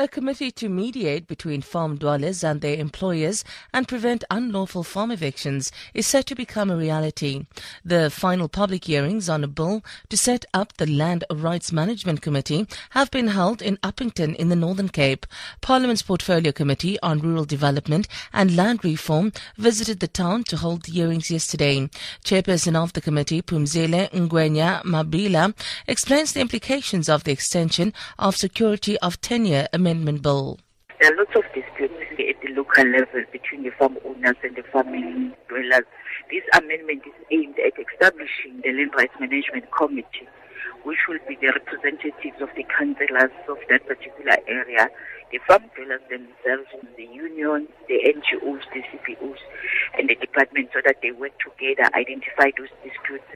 A committee to mediate between farm dwellers and their employers and prevent unlawful farm evictions is set to become a reality. The final public hearings on a bill to set up the Land Rights Management Committee have been held in Upington in the Northern Cape. Parliament's Portfolio Committee on Rural Development and Land Reform visited the town to hold the hearings yesterday. Chairperson of the committee, Pumzile Ngwenya Mabila, explains the implications of the extension of security of tenure Amendment Bill. There are lots of disputes at the local level between the farm owners and the farming dwellers. This amendment is aimed at establishing the Land Rights Management Committee, which will be the representatives of the councillors of that particular area, the farm dwellers themselves, the union, the NGOs, the CBOs, and the department so that they work together, identify those disputes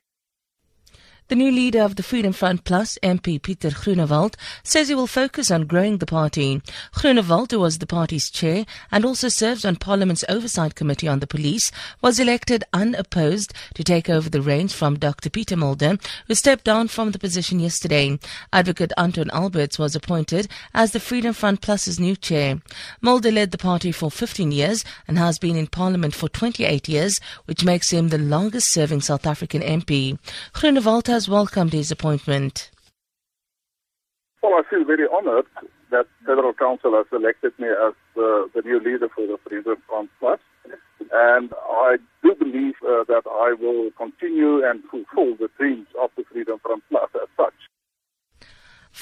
the new leader of the Freedom Front Plus, MP Peter Groenewald, says he will focus on growing the party. Groenewald, who was the party's chair and also serves on Parliament's Oversight Committee on the Police, was elected unopposed to take over the reins from Dr. Peter Mulder, who stepped down from the position yesterday. Advocate Anton Alberts was appointed as the Freedom Front Plus's new chair. Mulder led the party for 15 years and has been in Parliament for 28 years, which makes him the longest serving South African MP. Groenewald has welcomed his appointment. Well, I feel very honored that federal council has elected me as uh, the new leader for the Freedom Front Plus. And I do believe uh, that I will continue and fulfill the dreams of the Freedom Front.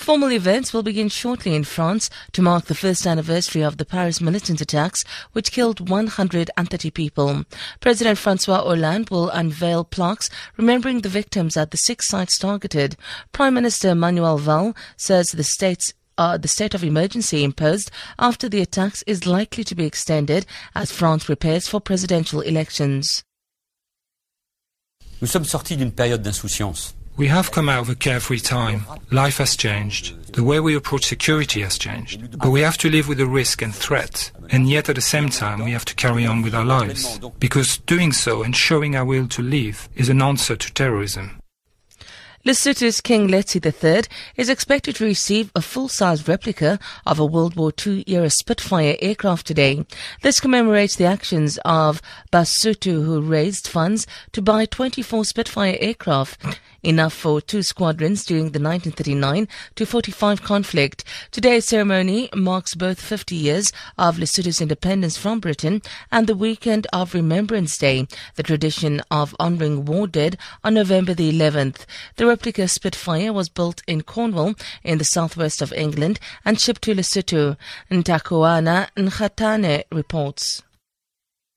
Formal events will begin shortly in France to mark the first anniversary of the Paris militant attacks, which killed 130 people. President Francois Hollande will unveil plaques remembering the victims at the six sites targeted. Prime Minister Manuel Valls says the state's uh, the state of emergency imposed after the attacks is likely to be extended as France prepares for presidential elections. Nous sommes sortis d'une période d'insouciance. We have come out of a carefree time. Life has changed. The way we approach security has changed. But we have to live with the risk and threat. And yet at the same time, we have to carry on with our lives. Because doing so and showing our will to live is an answer to terrorism. Lesotho's King Letsie III is expected to receive a full-size replica of a World War II era Spitfire aircraft today. This commemorates the actions of Basotho who raised funds to buy 24 Spitfire aircraft enough for two squadrons during the 1939 to 45 conflict. Today's ceremony marks both 50 years of Lesotho's independence from Britain and the weekend of Remembrance Day, the tradition of honoring war dead on November the 11th. The replica Spitfire was built in Cornwall in the southwest of England and shipped to Lesotho. Ntakuana Nkhatane reports.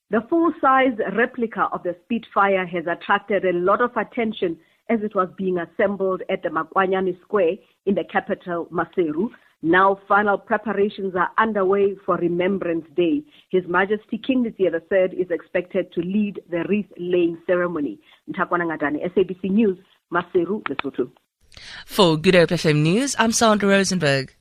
The full-size replica of the Spitfire has attracted a lot of attention as it was being assembled at the Makwanyane Square in the capital, Maseru. Now final preparations are underway for Remembrance Day. His Majesty King Letsie III is expected to lead the wreath-laying ceremony. Ntakwana Ngatane, SABC News, Maseru, Lesotho. For Good Hope FM News, I'm Sandra Rosenberg.